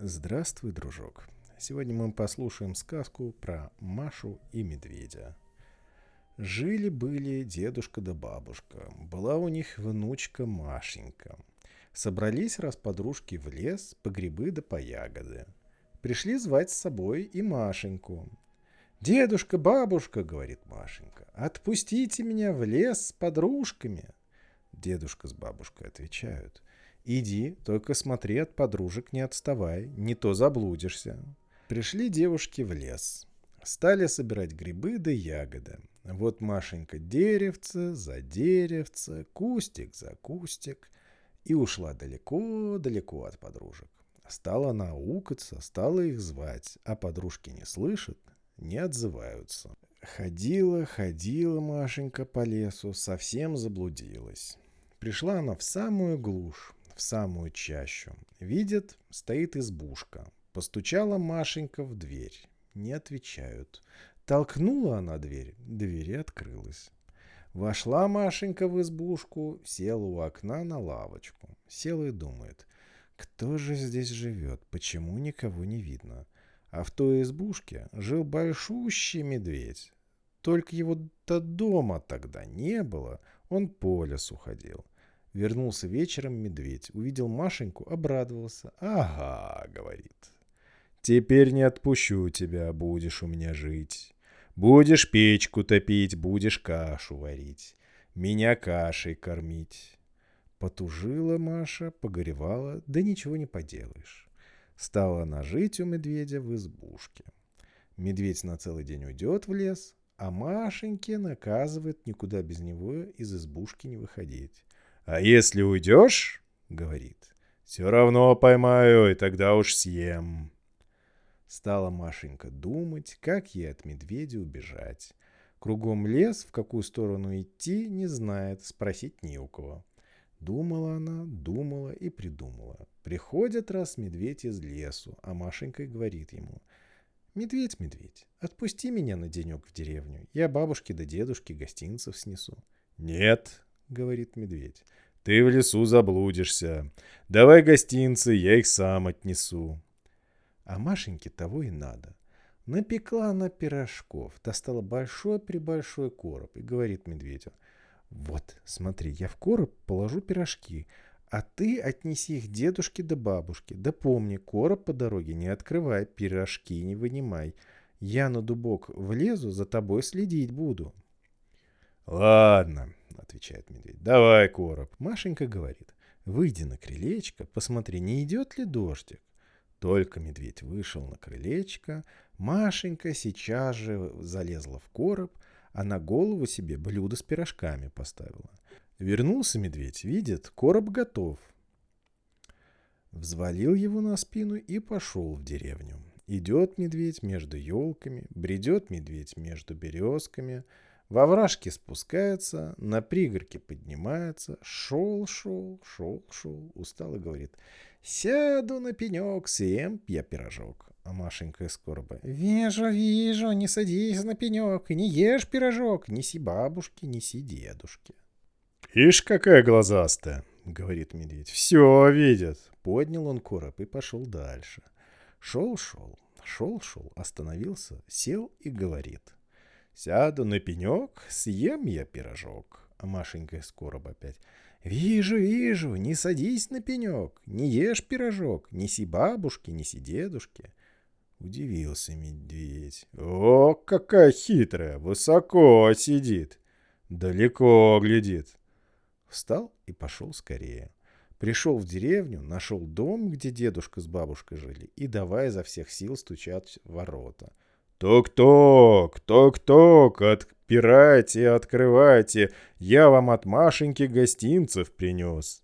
Здравствуй, дружок. Сегодня мы послушаем сказку про Машу и медведя. Жили-были дедушка да бабушка. Была у них внучка Машенька. Собрались раз подружки в лес по грибы да по ягоды. Пришли звать с собой и Машеньку. «Дедушка, бабушка, — говорит Машенька, — отпустите меня в лес с подружками». Дедушка с бабушкой отвечают. «Иди, только смотри от подружек, не отставай, не то заблудишься». Пришли девушки в лес. Стали собирать грибы да ягоды. Вот Машенька деревце за деревце, кустик за кустик. И ушла далеко-далеко от подружек. Стала она укаться, стала их звать, а подружки не слышат, не отзываются. Ходила, ходила Машенька по лесу, совсем заблудилась. Пришла она в самую глушь, в самую чащу. Видит, стоит избушка. Постучала Машенька в дверь. Не отвечают. Толкнула она дверь, дверь открылась. Вошла Машенька в избушку, села у окна на лавочку. Села и думает, кто же здесь живет, почему никого не видно. А в той избушке жил большущий медведь. Только его-то дома тогда не было, он по лесу ходил. Вернулся вечером медведь, увидел Машеньку, обрадовался. «Ага», — говорит, — «теперь не отпущу тебя, будешь у меня жить. Будешь печку топить, будешь кашу варить, меня кашей кормить». Потужила Маша, погоревала, да ничего не поделаешь. Стала она жить у медведя в избушке. Медведь на целый день уйдет в лес, а Машеньке наказывает никуда без него из избушки не выходить. «А если уйдешь, — говорит, — все равно поймаю, и тогда уж съем». Стала Машенька думать, как ей от медведя убежать. Кругом лес, в какую сторону идти, не знает, спросить не у кого. Думала она, думала и придумала. Приходит раз медведь из лесу, а Машенька говорит ему — «Медведь, медведь, отпусти меня на денек в деревню. Я бабушке да дедушке гостинцев снесу». «Нет», — говорит медведь, — «ты в лесу заблудишься. Давай гостинцы, я их сам отнесу». А Машеньке того и надо. Напекла она пирожков, достала большой-пребольшой короб и говорит медведю, «Вот, смотри, я в короб положу пирожки, а ты отнеси их дедушке да бабушке. Да помни, короб по дороге не открывай, пирожки не вынимай. Я на дубок влезу, за тобой следить буду. Ладно, отвечает медведь, давай короб. Машенька говорит, выйди на крылечко, посмотри, не идет ли дождик. Только медведь вышел на крылечко, Машенька сейчас же залезла в короб, а на голову себе блюдо с пирожками поставила. Вернулся медведь, видит, короб готов. Взвалил его на спину и пошел в деревню. Идет медведь между елками, бредет медведь между березками, во вражке спускается, на пригорке поднимается, шел, шел, шел, шел, устал и говорит, «Сяду на пенек, съем я пирожок». А Машенька из короба, «Вижу, вижу, не садись на пенек не ешь пирожок, неси бабушке, неси дедушке». «Ишь, какая глазастая!» — говорит медведь. «Все видит!» Поднял он короб и пошел дальше. Шел-шел, шел-шел, остановился, сел и говорит. «Сяду на пенек, съем я пирожок». А Машенька из короба опять. «Вижу, вижу, не садись на пенек, не ешь пирожок, неси бабушке, неси дедушке». Удивился медведь. «О, какая хитрая, высоко сидит, далеко глядит. Встал и пошел скорее. Пришел в деревню, нашел дом, где дедушка с бабушкой жили, и давай изо всех сил стучать в ворота. «Ток-ток! Ток-ток! Отпирайте, открывайте! Я вам от Машеньки гостинцев принес!»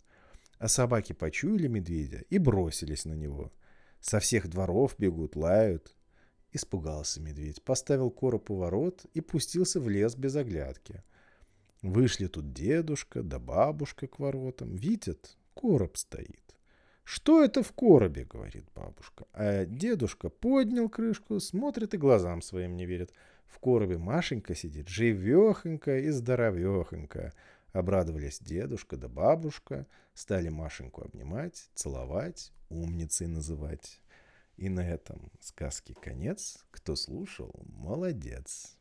А собаки почуяли медведя и бросились на него. Со всех дворов бегут, лают. Испугался медведь, поставил короб у ворот и пустился в лес без оглядки. Вышли тут дедушка да бабушка к воротам. Видят, короб стоит. «Что это в коробе?» — говорит бабушка. А дедушка поднял крышку, смотрит и глазам своим не верит. В коробе Машенька сидит, живехонька и здоровехонька. Обрадовались дедушка да бабушка, стали Машеньку обнимать, целовать, умницей называть. И на этом сказке конец. Кто слушал, молодец.